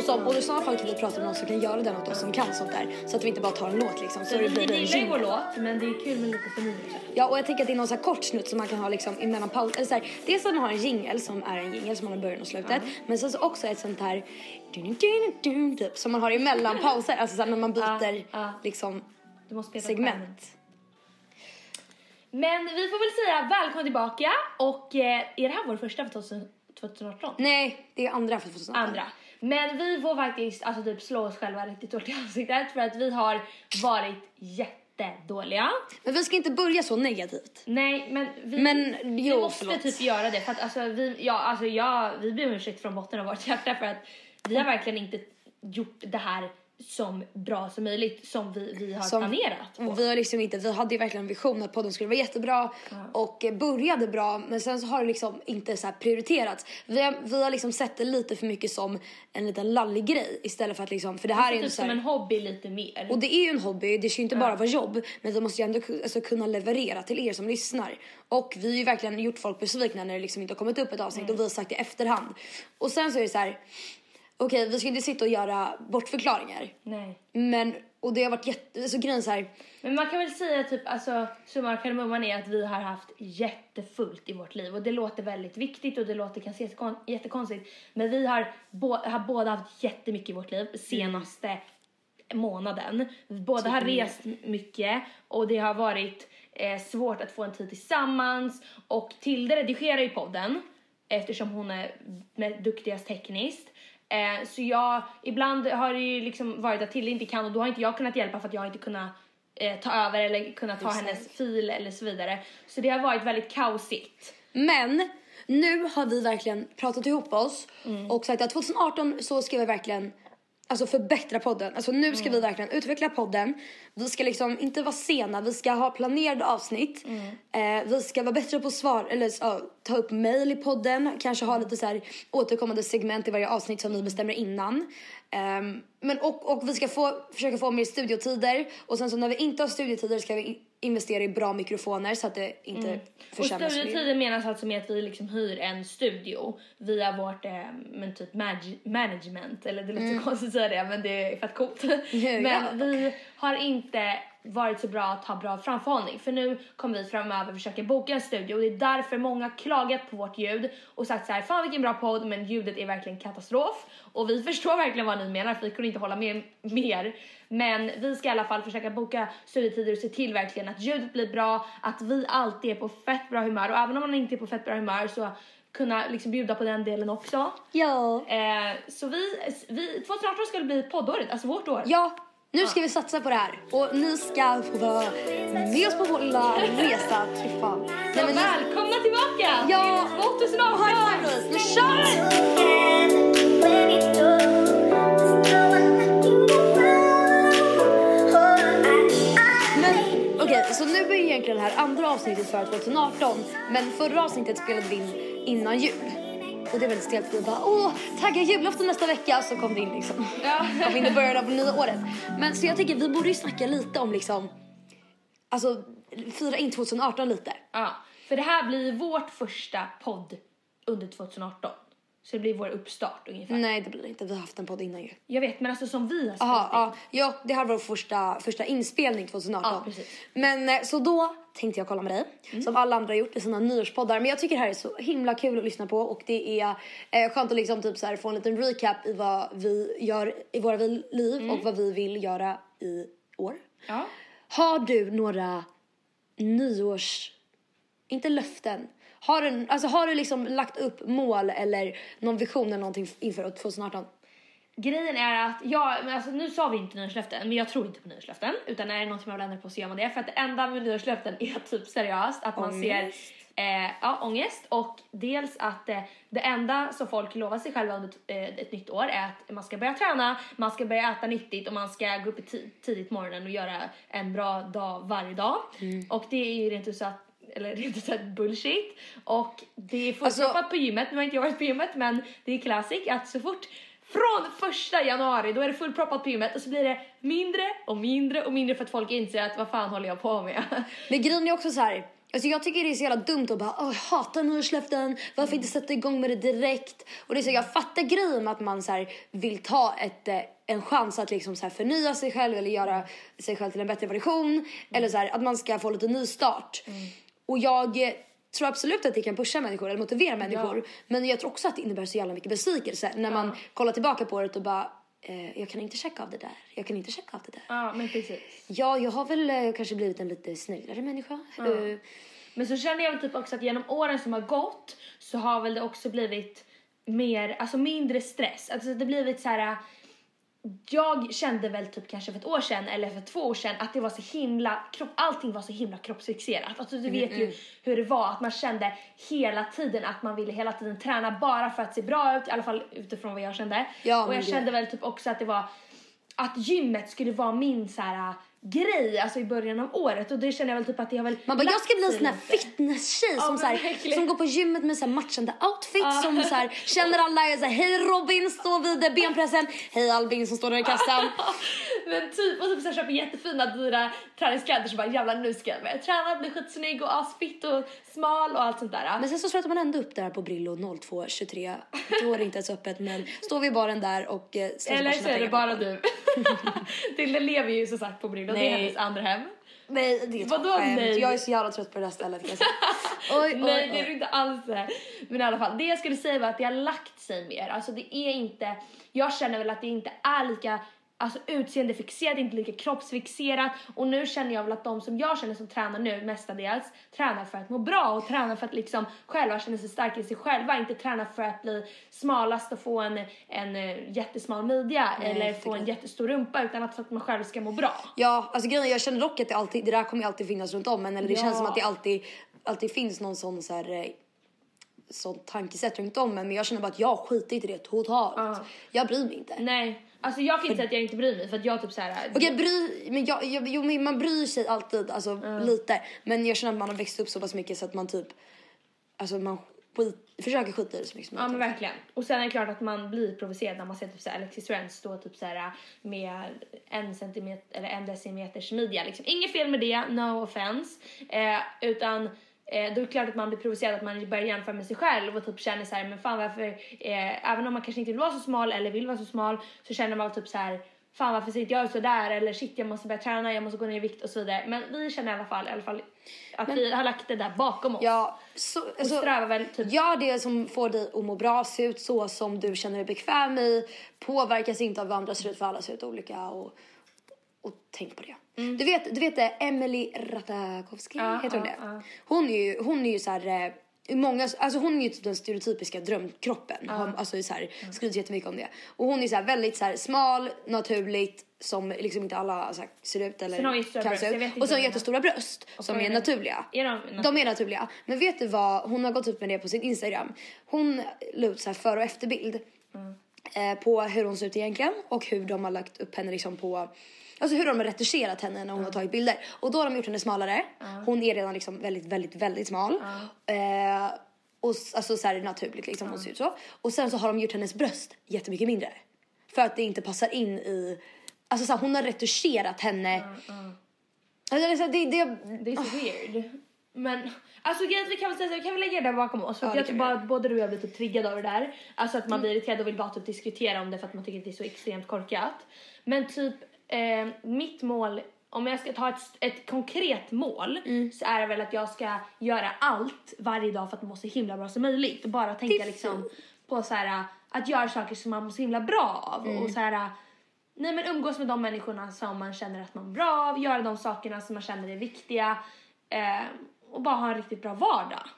Och, så, och i sådana fall kan vi prata med någon som kan göra den åt oss som kan sånt där. Så att vi inte bara tar en låt liksom. Så Så vi det blir en gillar ju vår låt, men det är kul med lite förnyelse. Ja, och jag tänker att det är någon så här kort snutt som man kan ha liksom emellan paus. Eller så här, dels att man har en jingel som är en jingel som man har början och slutet. Men sen så också ett sånt här typ som man har emellan pauser. Alltså så här, när man byter Ja, ja. liksom segment. Men vi får väl säga välkommen tillbaka och eh, är det här vår första för 2000 2018? Nej, det är andra för 2018. Andra. Men vi får faktiskt alltså typ slå oss själva riktigt hårt i ansiktet för att vi har varit jättedåliga. Men vi ska inte börja så negativt. Nej, men vi, Men, vi jo, måste förlåt. typ göra det för att alltså vi, ja, alltså jag, vi ber om ursäkt från botten av vårt hjärta för att vi har verkligen inte gjort det här som bra som möjligt som vi, vi har Som- planerat på. Och vi har liksom inte, vi hade ju verkligen en vision att podden skulle vara jättebra och eh, började bra men sen så har det liksom inte så prioriterats. Vi har, vi har liksom sett det lite för mycket som en liten lallig grej istället för att liksom, för det här är ju typ som här, en hobby lite mer. och det är ju en hobby, det ska ju inte bara vara jobb men vi måste ju ändå alltså, kunna leverera till er som lyssnar. Och vi har ju verkligen gjort folk besvikna när det liksom inte har kommit upp ett avsnitt och vi har sagt det i efterhand. Och sen så är det så här, okej vi ska inte sitta och göra bortförklaringar. Nej. Men, och det har varit jätte, så grejen så här, Men man kan väl säga typ, alltså summan av kardemumman är att vi har haft jättefullt i vårt liv och det låter väldigt viktigt och det låter kanske jättekon- jättekonstigt men vi har, bo- har båda haft jättemycket i vårt liv senaste månaden. Vi båda har rest mycket och det har varit eh, svårt att få en tid tillsammans och Tilde redigerar ju podden eftersom hon är duktigast tekniskt. Eh, så jag, ibland har det ju liksom varit att Tilde inte kan och då har inte jag kunnat hjälpa för att jag inte kunnat eh, ta över eller kunnat ta hennes fil eller så vidare. Så det har varit väldigt kaosigt. Men nu har vi verkligen pratat ihop oss och sagt att 2018 så ska vi verkligen alltså förbättra podden. Alltså nu ska vi verkligen utveckla podden. Vi ska liksom inte vara sena, vi ska ha planerade avsnitt. Eh, vi ska vara bättre på att svara, eller ja, ta upp mail i podden. Kanske ha lite så här återkommande segment i varje avsnitt som vi bestämmer innan. Ehm, men och, och vi ska få, försöka få mer studiotider. Och sen så när vi inte har studiotider ska vi investera i bra mikrofoner så att det inte Och försämras. mer. studietiden menas alltså med att vi liksom hyr en studio via vårt eh, men typ management, eller det låter så konstigt att säga det men det är fett coolt. men vi har inte varit så bra att ha bra framförhållning för nu kommer vi framöver försöka boka en studio och det är därför många klagat på vårt ljud och sagt så här, fan vilken bra podd men ljudet är verkligen katastrof och vi förstår verkligen vad ni menar för vi kunde inte hålla med mer men vi ska i alla fall försöka boka studietider och se till verkligen att ljudet blir bra, att vi alltid är på fett bra humör och även om man inte är på fett bra humör så kunna liksom bjuda på den delen också. Ja. Eh, så vi, vi, 2018 ska det bli poddåret, alltså vårt år. Ja, nu ska vi satsa på det här. Och ni ska få vara med oss på vår lilla resa. Fy fan. Så Nej, men ni- välkomna tillbaka Ja. till 2018! High five Louise, nu kör vi! Men okej, så nu är egentligen det här andra avsnittet för 2018. Men förra avsnittet spelade vi in innan jul. Och det är väldigt stelt. Vi bara åh, tagga julafton nästa vecka. Så kom det in liksom. Ja. Kom in i början av nya året. Men så jag tänker vi borde ju snacka lite om liksom, alltså fira in 2018 lite. Ja, för det här blir vårt första podd under 2018. Så det blir vår uppstart ungefär. Nej det blir det inte, vi har haft en podd innan ju. Jag vet, men alltså som vi har Aha, ja, ja, det här var vår första, första inspelning 2018. Ja, precis. Men eh, så då tänkte jag kolla med dig, Mm. som alla andra har gjort i sina nyårspoddar. Men jag tycker det här är så himla kul att lyssna på och det är eh, skönt att liksom typ så här få en liten recap i vad vi gör i våra liv Mm. och vad vi vill göra i år. Ja. Har du några nyårs, inte löften, har du, alltså har du liksom lagt upp mål eller någon vision eller någonting inför 2018? Grejen är att, ja, men alltså, nu sa vi inte nyårslöften, men jag tror inte på nyårslöften. Utan är det något jag vill ändra på så gör man det. För att det enda med nyårslöften är typ seriöst att man ser eh, ja, ångest och dels att eh, det enda som folk lovar sig själva under ett, eh, ett nytt år är att man ska börja träna, man ska börja äta nyttigt och man ska gå upp i ti- tidigt morgonen och göra en bra dag varje dag. Och det är ju rent ut sagt eller rent ut sagt bullshit. Och det är fullproppat Alltså- på gymmet, nu har inte jag varit på gymmet men det är classic att så fort från första januari då är det fullproppat på gymmet och så blir det mindre och mindre och mindre för att folk inser att vad fan håller jag på med? Men grejen är också så här. Alltså jag tycker det är så jävla dumt att bara Åh, jag hatar nyårslöften, varför inte sätta igång med det direkt? Och det är så, jag fattar grejen med att man så här, vill ta ett, eh, en chans att liksom så här förnya sig själv eller göra sig själv till en bättre version. Eller så här, att man ska få lite nystart. Och jag eh, tror absolut att det kan pusha människor eller motivera människor. Men jag tror också att det innebär så jävla mycket besvikelse när man kollar tillbaka på det och bara eh, jag kan inte checka av det där, jag kan inte checka av det där. Ja men precis. Ja, jag har väl eh, kanske blivit en lite snällare människa. Eh, Men så känner jag väl typ också att genom åren som har gått så har väl det också blivit mer, alltså mindre stress. Alltså det blivit så här. Jag kände väl typ kanske för ett år sedan eller för två år sedan att det var så himla, kropp, allting var så himla kroppsfixerat. Alltså du vet ju hur det var, att man kände hela tiden att man ville hela tiden träna bara för att se bra ut, i alla fall utifrån vad jag kände. Ja, och jag det- kände väl typ också att det var att gymmet skulle vara min så här grej alltså i början av året och det känner jag väl typ att har väl Man bara, jag ska bli en sån här fitness-tjej Ja, som, så här, som går på gymmet med så här matchande outfits som så här, känner alla så här, hej Robin står vid benpressen, hej Albin som står där i kassan. Men typ, och typ så här, köper jättefina dyra träningskläder så bara jävlar nu ska jag med träna, bli skitsnygg och asfitt och smal och allt sånt där. Men sen så slutar man ändå upp där på Brillo 02.23. Då är det inte ens öppet men står vi i baren där och eh, Eller så är det bara du. Tilde lever ju som sagt på Brillo, det är Nej. hennes andra hem. Nej, det är ett Vadå skämt. nej? Jag är så jävla trött på det där stället. Oj, oj, Nej det är oj. du inte alls. Men i alla fall, det jag skulle säga var att det har lagt sig mer. Alltså det är inte, jag känner väl att det inte är lika alltså utseendefixerat, inte lika kroppsfixerat och nu känner jag väl att de som jag känner som tränar nu mestadels tränar för att må bra och tränar för att liksom själva känna sig starka i sig själva, inte tränar för att bli smalast och få en, en eh, jättesmal midja Nej, eller få en jättestor rumpa utan att för att man själv ska må bra. Ja, alltså grejen jag känner dock att det alltid, det där kommer ju alltid finnas runt om men eller det Ja. känns som att det alltid, alltid finns någon sån så här eh, sånt tankesätt runt om men jag känner bara att jag skiter i det totalt. Ja. Jag bryr mig inte. Nej, alltså jag kan inte säga att jag inte bryr mig för att jag typ såhär Okej, bry, men jag, jag, jo, men man bryr sig alltid, alltså lite. Men jag känner att man har växt upp så pass mycket så att man typ, alltså man skit, försöker skita i det så mycket som Ja men möjligt. verkligen. Och sen är det klart att man blir provocerad när man ser typ såhär Alexis Rens stå typ såhär med en centimeter eller en decimeters midja liksom. Inget fel med det, no offense. Eh, utan eh, då är det klart att man blir provocerad att man börjar jämföra med sig själv och typ känner så här, men fan varför, eh, även om man kanske inte vill vara så smal eller vill vara så smal så känner man typ så här. Fan varför ser inte jag ut så där eller shit jag måste börja träna, jag måste gå ner i vikt och så vidare. Men vi känner i alla fall, i alla fall att vi har lagt det där bakom oss. Ja, så, och alltså, strävar väl typ Gör det som får dig att må bra, se ut så som du känner dig bekväm i. Påverkas inte av vad andra ser ut för alla ser ut olika och, och tänk på det. Du vet, du vet Emily Ratajkowski, Ja, heter hon ja, det? ja. Hon är ju, hon är ju så här, eh, Många, alltså hon är ju typ den stereotypiska drömkroppen. Har, alltså så här, skrivit jättemycket om det. Och hon är så här väldigt så här, smal, naturligt, som liksom inte alla så här, ser ut eller kan se ut. Och så har hon jättestora bröst som vad är är naturliga. Är de naturliga? de är naturliga. Men vet du vad, hon har gått ut med det på sin Instagram. Hon la ut så här före och efterbild. Eh, på hur hon ser ut egentligen och hur de har lagt upp henne liksom på Alltså hur de har retuscherat henne när hon har tagit bilder. Och då har de gjort henne smalare. Hon är redan liksom väldigt, väldigt, väldigt smal. Eh, och alltså så här naturligt liksom, hon ser ut så. Och sen så har de gjort hennes bröst jättemycket mindre. För att det inte passar in i, alltså så här, hon har retuscherat henne. Alltså, det, det, det, Det är så weird. Men alltså grejen vi kan väl säga så, kan vi lägga det där bakom oss? För Ja, jag tror bara att både du och jag blir typ triggade av det där. Alltså att man blir irriterad och vill bara typ diskutera om det för att man tycker att det är så extremt korkat. Men typ eh, mitt mål, om jag ska ta ett, ett konkret mål så är det väl att jag ska göra allt varje dag för att må så himla bra som möjligt. Och bara tänka liksom på så här att göra saker som man mår så himla bra av. Och så här Nej men umgås med de människorna som man känner att man mår bra av, göra de sakerna som man känner är viktiga eh, och bara ha en riktigt bra vardag.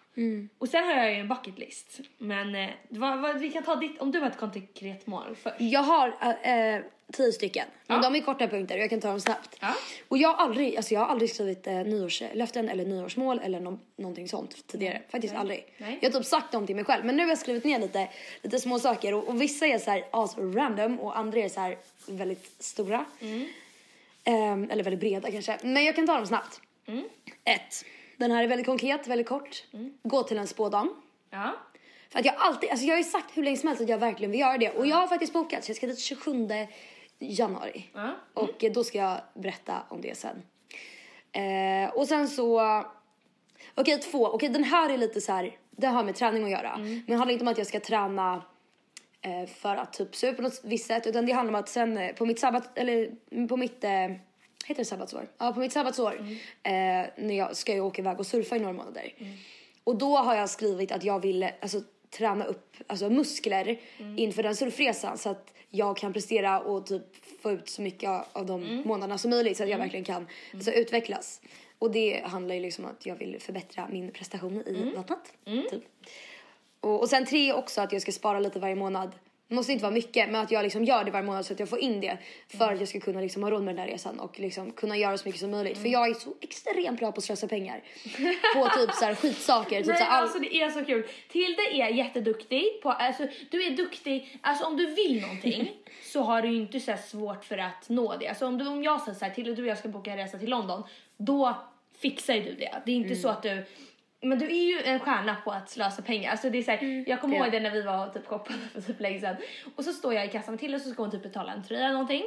Och sen har jag ju en bucket list. Men eh, vad, vad, vi kan ta ditt, om du har ett konkret mål först. Jag har eh, tio stycken. Men Ja. de är korta punkter och jag kan ta dem snabbt. Ja. Och jag har aldrig, alltså jag har aldrig skrivit eh, nyårslöften eller nyårsmål eller nå- någonting sånt tidigare. Faktiskt aldrig. Nej. Jag har typ sagt dem till mig själv. Men nu har jag skrivit ner lite, lite små saker och, och vissa är så här as random och andra är så här väldigt stora. Mm. Ehm, eller väldigt breda kanske. Men jag kan ta dem snabbt. Mm. Ett. Den här är väldigt konkret, väldigt kort. Gå till en spådam. Ja. För att jag alltid, alltså jag har ju sagt hur länge som helst att jag verkligen vill göra det. Och jag har faktiskt bokat så jag ska dit 27 januari. Ja. Och då ska jag berätta om det sen. Eh, och sen så, okej två, okej den här är lite så här, det har med träning att göra. Men det handlar inte om att jag ska träna eh, för att typ se ut på något visst sätt. Utan det handlar om att sen eh, på mitt sabbat, eller mm, på mitt, eh, heter det sabbatsår? Ja på mitt sabbatsår eh, när jag ska jag åka iväg och surfa i några månader. Och då har jag skrivit att jag vill alltså, träna upp alltså, muskler inför den surfresan så att jag kan prestera och typ få ut så mycket av- de månaderna som möjligt så att jag verkligen kan alltså, utvecklas. Och det handlar ju liksom om att jag vill förbättra min prestation i vattnet. Typ. Och, och sen tre också att jag ska spara lite varje månad. Det måste inte vara mycket men att jag liksom gör det varje månad så att jag får in det. För att jag ska kunna liksom ha råd med den där resan och liksom kunna göra så mycket som möjligt. För jag är så extremt bra på att slösa pengar. på typ så här skitsaker. Typ Nej, så all... alltså det är så kul. Tilde är jätteduktig på, alltså du är duktig, alltså om du vill någonting så har du ju inte så svårt för att nå det. Alltså om, du, om jag säger så här, Tilde du och jag ska boka en resa till London, då fixar ju du det. Det är inte så att du men du är ju en stjärna på att slösa pengar. Alltså det är så här, jag kommer Ja. ihåg det när vi var typ shoppade för typ länge sedan. Och så står jag i kassan med Tilde och så ska hon typ betala en tröja eller någonting.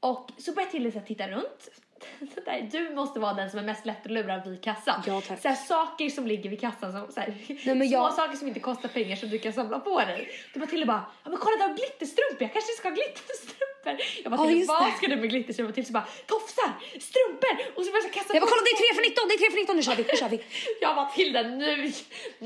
Och så börjar Tilde titta runt. Där, du måste vara den som är mest lättlurad vid kassan. Ja, tack. Så här, saker som ligger vid kassan som så här, Nej, men små jag- saker som inte kostar pengar som du kan samla på dig. Du bara Tilde bara, ja men kolla där har glitterstrumpor, jag kanske ska ha glitterstrumpor. Jag bara just vad ska du med glitterstrumpor? Tilde så bara tofsar, strumpor och så börjar jag kasta Jag bara kolla det är 3 för 19, det är 3 för 19, nu kör vi, nu kör vi. jag bara Tilde nu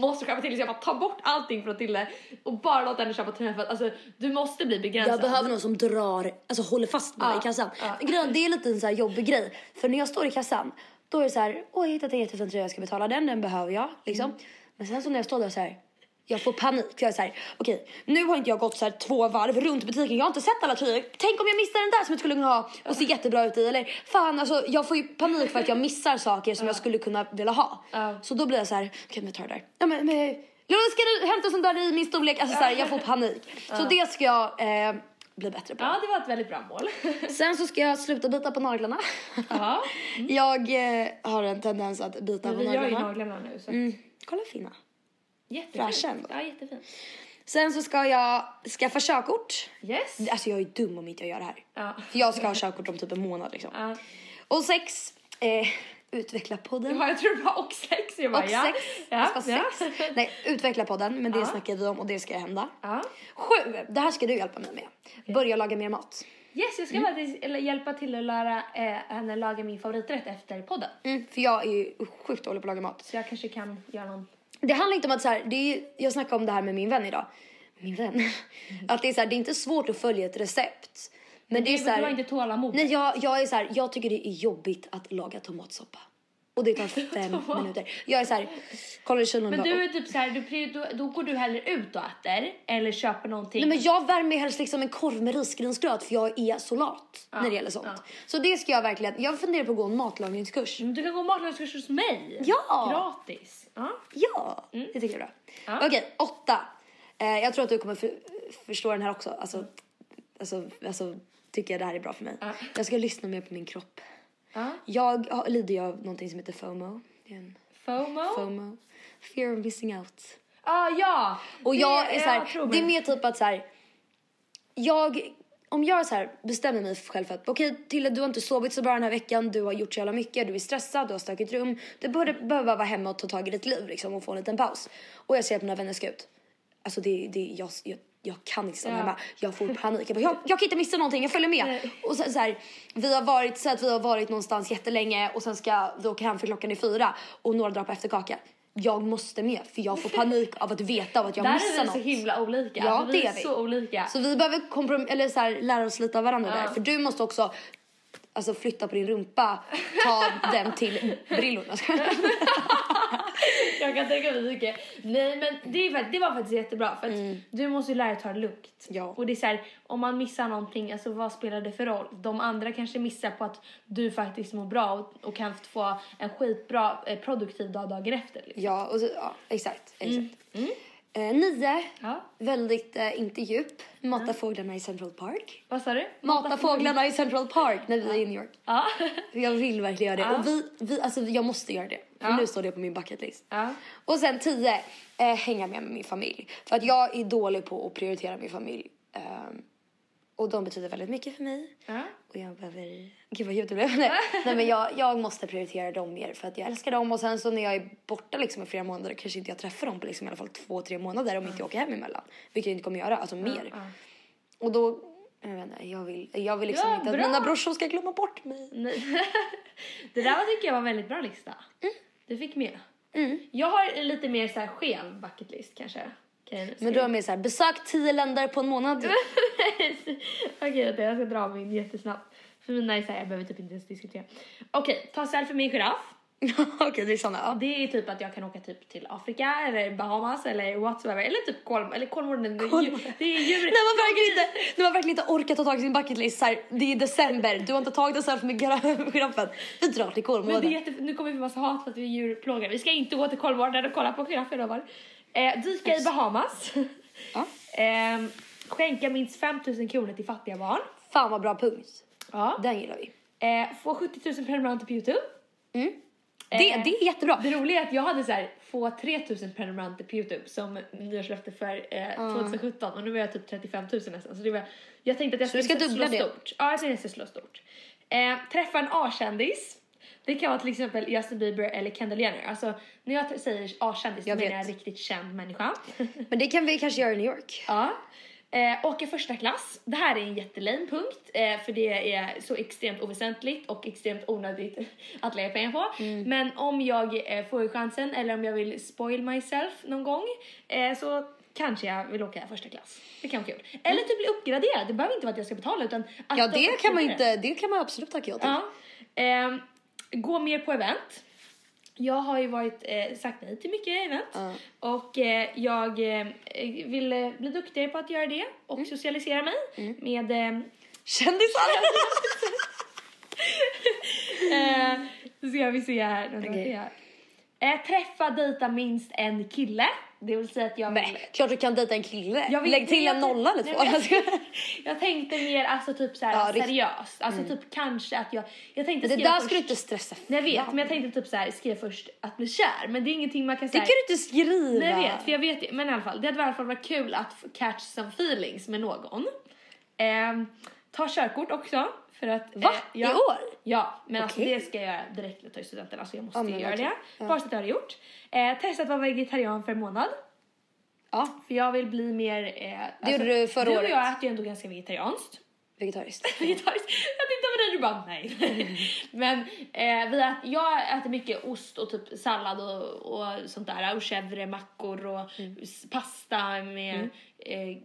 måste du komma till så jag bara ta bort allting från Tilde och bara låt henne köpa tröjan för att alltså du måste bli begränsad. Jag behöver någon som drar, alltså håller fast mig Ja, i kassan. ja. Grejen, det är lite en så här jobbig grej. För när jag står i kassan, då är det så här, åh jag har hittat en jättefin tröja, jag ska betala den, den behöver jag. Liksom. Mm. Men sen så när jag står där så här, jag får panik. Jag är så här, okej nu har inte jag gått så här två varv runt butiken, jag har inte sett alla tröjor. Tänk om jag missar den där som jag skulle kunna ha och se jättebra ut i. Eller fan alltså jag får ju panik för att jag missar saker som jag skulle kunna vilja ha. Så då blir jag så här, okej men jag tar det där. Ja, men, men, ska du hämta sånt där i min storlek? Alltså så här, jag får panik. Så det ska jag eh, bli bättre på. Ja det var ett väldigt bra mål. Sen så ska jag sluta bita på naglarna. ja. Jag eh, har en tendens att bita på vi gör ju naglarna. naglarna nu så Mm. Kolla fina. jättefint. Fräscha ändå. Ja jättefint. Sen så ska jag skaffa körkort. Yes. Alltså jag är dum om inte jag gör det här. Ja. För jag ska ha körkort om typ en månad liksom. Ja. Och sex, eh, utveckla podden. Ja, jag tror det var och sex. Jag bara, Och ja. sex. Ja. Jag ska ja. sex. Nej, utveckla podden, men det Ja. snackar vi om och det ska hända. Ja. Sju, det här ska du hjälpa mig med. Börja laga mer mat. Yes, jag ska Mm. faktiskt hjälpa till att lära eh, henne laga min favoriträtt efter podden. Mm, för jag är ju sjukt dålig på att laga mat. Så jag kanske kan göra någon... Det handlar inte om att så här, det är, jag snackade om det här med min vän idag. Min vän. Att det är så här, det är inte svårt att följa ett recept. Men det är så du har här, inte tålamod. nej jag, jag är så här, jag tycker det är jobbigt att laga tomatsoppa. Och det tar fem minuter. Jag är så här, kollar i kylen Men bara, du är typ så här, du, då, då går du hellre ut och äter eller köper någonting. Nej men jag värmer helst liksom en korv med risgrynsgröt för jag är så lat när det gäller sånt. ja. Så det ska jag verkligen, jag funderar på att gå en matlagningskurs. Men Du kan gå matlagningskurs hos mig. Ja! Gratis. Ja. Ja, det tycker jag är bra. Mm. Ja. Okej, åtta. Eh, jag tror att du kommer för, förstå den här också. Alltså, alltså, alltså tycker jag det här är bra för mig. Ja. Jag ska lyssna mer på min kropp. Ja. Jag lider ju av någonting som heter FOMO. FOMO? FOMO. Fear of missing out. Ah, ja! Och Det- jag är så här, ja, tro det är mer typ att så här, jag, om jag så här bestämmer mig själv för att okej Tille du har inte sovit så bra den här veckan, du har gjort så jävla mycket, du är stressad, du har stökigt rum. Du borde, behöver bara vara hemma och ta tag i ditt liv liksom och få en liten paus. Och jag ser att mina vänner ska ut. Alltså det, det, jag, jag, jag kan inte stanna Ja. hemma. Jag får panik. Jag, bara, jag, jag kan inte missa någonting, jag följer med. Nej. Och så, så här, vi har varit, så att vi har varit någonstans jättelänge och sen ska vi åka hem för klockan är fyra och några drar på efterkaka. Jag måste med för jag får panik av att veta av att jag Där missar är vi något. så himla olika. Ja, alltså, vi det är är vi. så olika. Så vi behöver komprom- eller så här, lära oss lite av varandra Ja. där. För du måste också alltså, flytta på din rumpa, ta den till brillorna. Jag kan tänka mig mycket. Nej men det, är, det var faktiskt jättebra för att du måste ju lära dig ta det lugnt. Ja. Och det är så här, om man missar någonting, alltså vad spelar det för roll? De andra kanske missar på att du faktiskt mår bra och, och kan få en skitbra eh, produktiv dag dagen efter. Liksom. ja, och så, ja, exakt. exakt. Eh, nio, Ja. väldigt eh, inte djup. Mata fåglarna i Central Park. Vad sa du? Mata fåglarna i Central Park när vi är i New York. Ja. Jag vill verkligen göra det. Ja. Och vi, vi, alltså, jag måste göra det. För Ja. nu står det på min bucket list. ja. Och sen tio, eh, hänga med med min familj. För att jag är dålig på att prioritera min familj. Ehm, och de betyder väldigt mycket för mig. Och jag behöver... Gud vad djupt det blev. Nej, Nej men jag, jag måste prioritera dem mer för att jag älskar dem. Och sen så när jag är borta liksom i flera månader kanske inte jag träffar dem på liksom i alla fall två, tre månader om inte jag åker hem emellan. Vilket jag inte kommer göra, alltså mer. ja. Och då, jag vet inte, jag vill, jag vill liksom Ja, inte att bra. mina brorsor ska glömma bort mig. Nej. det där tycker jag var en väldigt bra lista. Du fick med. Jag har lite mer så här sken bucket list kanske. Men skriva. då är mer såhär, besök tio länder på en månad. Okej, vänta, jag ska dra min jättesnabbt. För mina är så här, jag behöver typ inte ens diskutera. Okej, ta selfie med en giraff. Okej, det är såna. Ja. Det är typ att jag kan åka typ till Afrika eller Bahamas eller whatsoever. Eller typ Kolmården. Eller Kolmården, ju- det är djur. När man verkligen inte, när man verkligen inte orkar ta tag i sin bucketlist så här, det är december, du har inte tagit en selfie med gira- giraffen. Vi drar till Men det är Kolmården. jätte, nu kommer vi få massa hat för att vi är djurplågare. Vi ska inte gå till Kolmården och kolla på giraffer. Eh, dyka i Bahamas. Ja. eh, skänka minst 5000 kronor till fattiga barn. Fan vad bra punkt. Ja. Den gillar vi. Eh, få 70 000 prenumeranter på Youtube. Mm. Det, Eh, det är jättebra. Det roliga är att jag hade så här, få 3000 prenumeranter på Youtube som nyårslöfte för eh, 2017 och nu är jag typ 35 000 nästan. Så det var, jag tänkte att jag ska slå det? stort. Ja, jag ska nästan slå stort. Eh, träffa en A-kändis. Det kan vara till exempel Justin Bieber eller Kendall Jenner. Alltså när jag säger A-kändis menar jag en riktigt känd människa. Men det kan vi kanske göra i New York. Ja. Eh, åka första klass. Det här är en jättelame punkt eh, för det är så extremt oväsentligt och extremt onödigt att lägga pengar på. Mm. Men om jag eh, får chansen eller om jag vill spoil myself någon gång eh, så kanske jag vill åka första klass. Det kan vara kul. Eller typ bli uppgraderad. Det behöver inte vara att jag ska betala utan att Ja, de det kan man inte, det kan man absolut tacka ja till. Ja. Gå mer på event. Jag har ju varit, eh, sagt nej till mycket event Ja. och eh, jag eh, vill eh, bli duktigare på att göra det och Mm. socialisera mig med eh, Kändisar! eh, så ska vi se här. här. Eh, träffa, dejta minst en kille. Det vill säga att jag vill... Nej, klart du kan dejta en kille. Jag vill- Lägg till jag en nolla eller två. men- Jag tänkte mer alltså typ såhär Ja, seriöst. Alltså typ kanske att jag... Jag tänkte Det där först... ska du inte stressa Nej jag vet, fram. men jag tänkte typ såhär skriva först att bli kär. Men det är ingenting man kan Det säga. kan du inte skriva. Nej jag vet, för jag vet det. Men i alla fall, det hade i alla fall varit kul att catch some feelings med någon. Ehm, ta körkort också. För att, Va? eh, ja, I år? Ja, men alltså Okej. det ska jag göra direkt när jag tar studenten. Alltså jag måste Ja, göra verkligen. det. Ja. Jag har det gjort. Eh, testa att vara vegetarian för en månad. Ja, För jag vill bli mer... Eh, det gjorde du förra du året. och jag äter ju ändå ganska vegetariskt. vegetariskt. Vegetariskt. Jag tittar på dig och du bara nej. Men eh, vi äter, jag äter mycket ost och typ sallad och, och sånt där. Och chèvre, mackor och Mm. pasta med eh,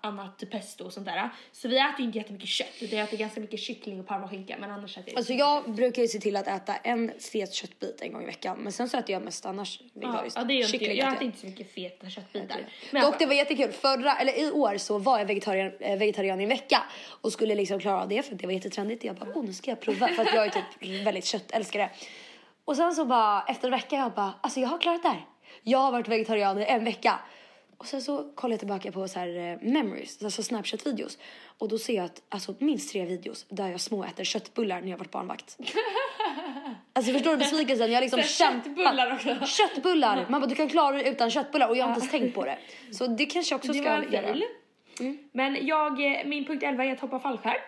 annat pesto och sånt där. Så vi äter inte jättemycket kött utan jag äter ganska mycket kyckling och parmaskinka men annars äter jag Alltså jag brukar ju se till att äta en fet köttbit en gång i veckan. Men sen så äter jag mest annars ja, vegetariskt. ja, det gör inte jag. Jag äter inte så mycket feta köttbitar. Men och det var jättekul. Förra, eller i år så var jag vegetarian, eh, vegetarian i en vecka och skulle liksom klara av det för det var jättetrendigt. Jag bara, oh nu ska jag prova för att jag är typ väldigt köttälskare. Och sen så bara efter en vecka jag bara, alltså jag har klarat det här. Jag har varit vegetarian i en vecka. Och sen så kollar jag tillbaka på så här eh, memories, alltså Snapchat-videos. Och då ser jag att alltså minst tre videos där jag små äter köttbullar när jag varit barnvakt. Alltså förstår du besvikelsen? Jag har liksom kämpat. köttbullar också. Köttbullar! Man bara du kan klara dig utan köttbullar och jag har inte ens tänkt på det. Så det kanske jag också det ska var en göra. fail. Men jag, eh, min punkt 11 är att hoppa fallskärm.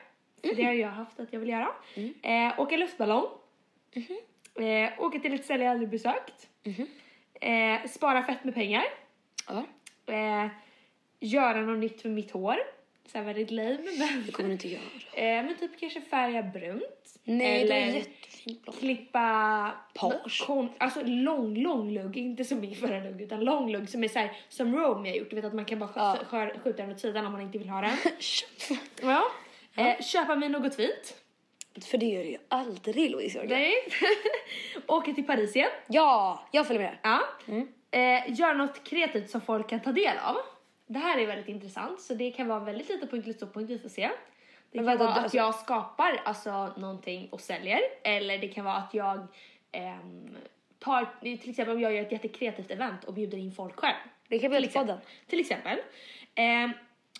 För det har jag haft att jag vill göra. Eh, åka luftballong. Eh, åka till ett ställe jag aldrig besökt. Eh, spara fett med pengar. Ja, Eh, göra något nytt med mitt hår. Så här väldigt lame men... det kommer du inte göra. Eh, men typ kanske färga brunt. Nej, det är Eller jättefint blond. klippa Page. alltså lång, lång lugg, inte som min förra lugg utan lång lugg som är såhär som Rome har gjort, du vet att man kan bara skjuta, Ja. skär, skjuta den åt sidan om man inte vill ha den. ja. Eh, köpa mig något fint. För det gör du ju aldrig Louise. Nej. Åka till Paris igen. Ja, jag följer med. Ja. Eh, göra något kreativt som folk kan ta del av. Det här är väldigt intressant så det kan vara väldigt lite punkt, lite stor punkt, vi får se. Det kan vara att alltså- jag skapar alltså någonting och säljer eller det kan vara att jag ehm, tar, till exempel om jag gör ett jättekreativt event och bjuder in folk själv. Det kan bli podden. Till exempel. Ehm,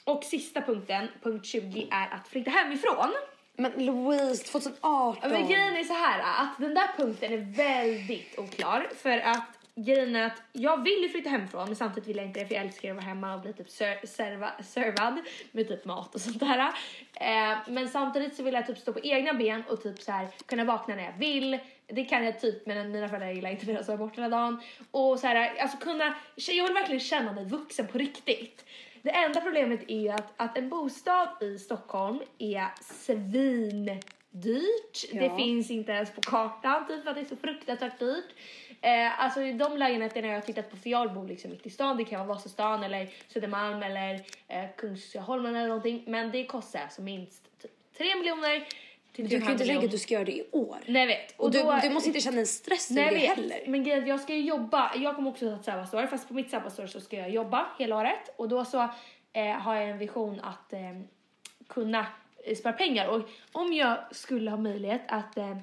och sista punkten, punkt 20, är att flytta hemifrån. Men Louise, 2018. Men grejen är så här att den där punkten är väldigt oklar för att grejen är att jag vill ju flytta hemifrån men samtidigt vill jag inte det för jag älskar att vara hemma och bli typ ser- serva, servad med typ mat och sånt där. Eh, men samtidigt så vill jag typ stå på egna ben och typ så här kunna vakna när jag vill. Det kan jag typ men mina föräldrar gillar inte det jag sover bort hela dagen. Och så här, alltså kunna, jag vill verkligen känna mig vuxen på riktigt. Det enda problemet är ju att, att en bostad i Stockholm är svindyrt. Ja. Det finns inte ens på kartan typ för att det är så fruktansvärt dyrt. Eh, alltså de lägenheterna jag har tittat på för jag bor liksom mitt i stan. Det kan vara Vasastan eller Södermalm eller eh, Kungsholmen eller någonting. Men det kostar alltså minst typ 3 miljoner till Du kan ju inte 3,5 tänka att du ska göra det i år. Nej vet. Och, du, då- du måste inte känna en stress över det vet. heller. Men grejen jag ska ju jobba. Jag kommer också ta ett sabbatsår fast på mitt sabbatsår så ska jag jobba hela året och då så eh, har jag en vision att eh, kunna eh, spara pengar och om jag skulle ha möjlighet att eh,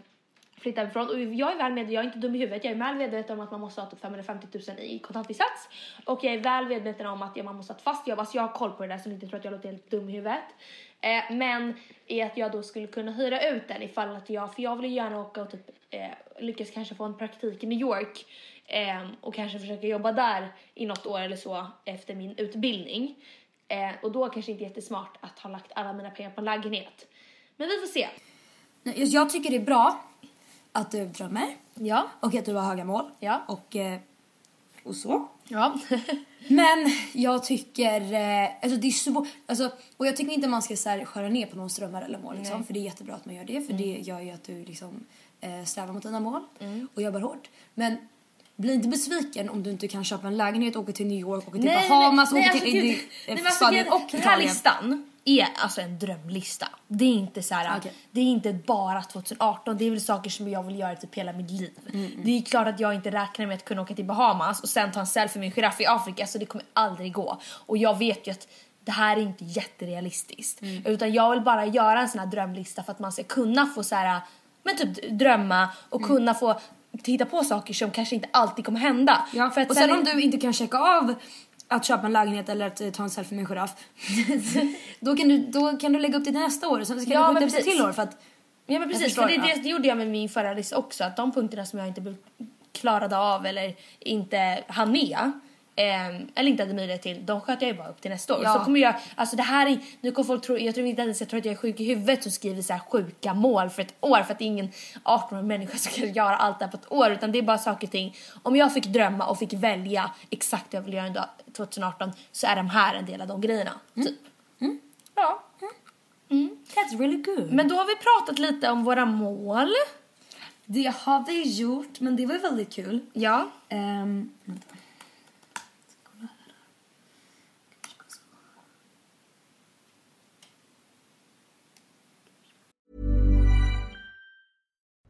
flytta ifrån och jag är väl medveten, jag är inte dum i huvudet, jag är väl medveten om att man måste ha typ 550 000 i kontantinsats och jag är väl medveten om att man måste ha ett fast jobb, alltså jag har koll på det där så ni inte tror att jag låter helt dum i huvudet. Eh, men i att jag då skulle kunna hyra ut den ifall att jag, för jag vill ju gärna åka och typ eh, lyckas kanske få en praktik i New York eh, och kanske försöka jobba där i något år eller så efter min utbildning. Eh, och då kanske inte jättesmart att ha lagt alla mina pengar på en lägenhet. Men vi får se. Jag tycker det är bra att du drömmer Ja. och att du har höga mål. Ja. Och, eh, och så. Ja. Men jag tycker, eh, alltså det är svårt, alltså, och jag tycker inte man ska så här, skära ner på någons drömmar eller mål liksom, för det är jättebra att man gör det för det gör ju att du liksom eh, strävar mot dina mål och jobbar hårt. Men bli inte besviken om du inte kan köpa en lägenhet, åka till New York, åka till Bahamas, åka alltså, till Nej, alltså, Spanien och Den här Italien. listan är alltså en drömlista. Det är inte så här, Okej. det är inte bara 2018, det är väl saker som jag vill göra typ hela mitt liv. Mm, Det är klart att jag inte räknar med att kunna åka till Bahamas och sen ta en selfie med en giraff i Afrika, så det kommer aldrig gå. Och jag vet ju att det här är inte jätterealistiskt. Mm. Utan jag vill bara göra en sån här drömlista för att man ska kunna få så här, men typ drömma och Mm. kunna få titta på saker som kanske inte alltid kommer hända. Ja, För att och sen om du inte kan checka av att köpa en lägenhet eller att eh, ta en selfie med en giraff. Då, kan du, då kan du lägga upp det till nästa år. Och sen ska Ja, du skjuta upp det till år för att Ja men precis, för det, det, det gjorde jag med min förra lista också. Att de punkterna som jag inte klarade av eller inte hann med ehm, eller inte hade möjlighet till, de sköt jag ju bara upp till nästa år. Ja. Så kommer jag, alltså det här är, nu kommer folk tro, jag tror inte ens jag tror att jag är sjuk i huvudet som skriver så här sjuka mål för ett år för att det är ingen 18-årig människa som kan göra allt det här på ett år utan det är bara saker och ting. Om jag fick drömma och fick välja exakt vad jag vill göra en dag 2018 så är de här en del av de grejerna. Typ. Ja. that's really good. Men då har vi pratat lite om våra mål. Det har vi gjort, men det var väldigt kul. Ja. Um, vänta.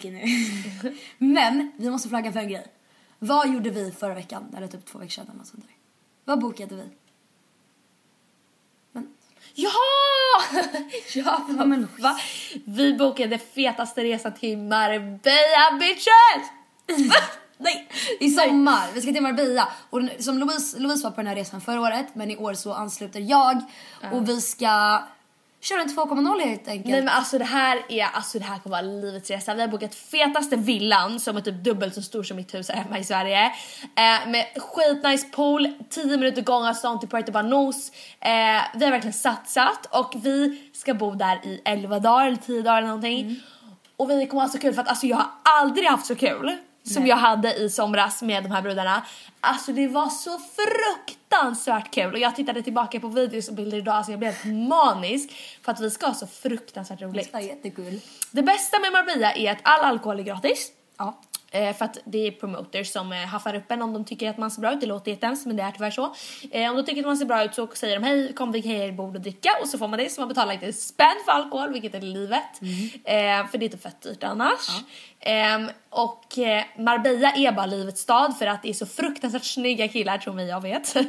Okej nu. Men vi måste flagga för en grej. Vad gjorde vi förra veckan? Eller typ två veckor sedan eller sånt där. Vad bokade vi? Men, Ja! ja, men- va? Vi bokade fetaste resan till Marbella bitches! nej! I sommar. Vi ska till Marbella. Och som Louise, Louise var på den här resan förra året. Men i år så ansluter jag. Och vi ska köra en 2.0 helt enkelt. Nej men alltså det här är, alltså det här kommer vara livets resa. Vi har bokat fetaste villan som är typ dubbelt så stor som mitt hus här hemma i Sverige. Eh, med skitnice pool, 10 minuter gångavstånd till Puerto Banús. Eh, vi har verkligen satsat och vi ska bo där i 11 dagar eller 10 dagar eller någonting. Och vi kommer ha så kul för att alltså jag har aldrig haft så kul som jag hade i somras med de här brudarna. Alltså det var så fruktansvärt kul och jag tittade tillbaka på videos och bilder idag så jag blev manisk för att vi ska ha så fruktansvärt roligt. Det är jättekul. Det bästa med Marbella är att all alkohol är gratis. Ja. Eh, för att det är promoters som eh, haffar upp en om de tycker att man ser bra ut. Det låter jättehemskt men det är tyvärr så. Eh, om de tycker att man ser bra ut så säger de hej kom vi kan ge er bord och dricka och så får man det så man betalar inte spänn för alkohol vilket är livet. Eh, för det är typ fett dyrt annars. Ehm, och eh, Marbella är bara livets stad för att det är så fruktansvärt snygga killar tror vi jag vet. eh,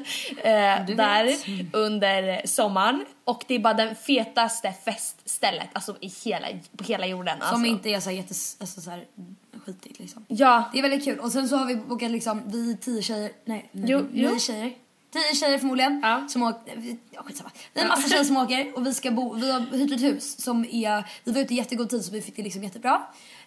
där under sommaren. Och det är bara den fetaste feststället alltså i hela, på hela jorden. Som alltså. inte är så jättes, alltså så här skitigt liksom. Ja. Det är väldigt kul. Och sen så har vi bokat liksom, vi tio tjejer, nej, nej Jo, nio jo. tjejer. Tio tjejer förmodligen. Ja. Som åker, ja skitsamma. Vi är en massa tjejer som åker och vi ska bo, vi har hyrt ett hus som är, vi var ute i jättegod tid så vi fick det liksom jättebra.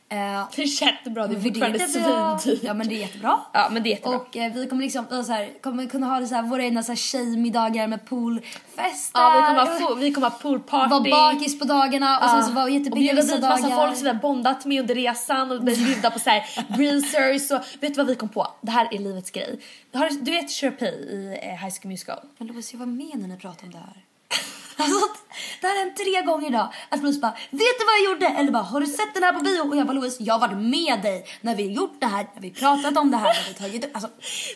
Eh, Det är jättebra, det är fortfarande svindyrt. Ja men det är jättebra. Ja men det är jättebra. Och eh, vi kommer liksom så här, kommer kunna ha det så här, våra egna så här, tjejmiddagar med poolfester. ja, vi kommer ha, fo- vi kommer ha poolparty. Vara bakis på dagarna och sen så vara och jättebilliga bjuda vissa dit massa dagar. folk som vi har bondat med under resan och bjuda på så här breezers och vet du vad vi kom på? Det här är livets grej. Har, du- vet Sharpay i eh, High School Musical? Men Louise, jag var med när ni pratade om det här. Alltså, det här har hänt tre gånger idag. Att Louise bara, vet du vad jag gjorde? Eller bara, har du sett den här på bio? Och jag bara, Louise, jag har varit med dig när vi gjort det här, när vi pratat om det här, när vi tagit. Alltså,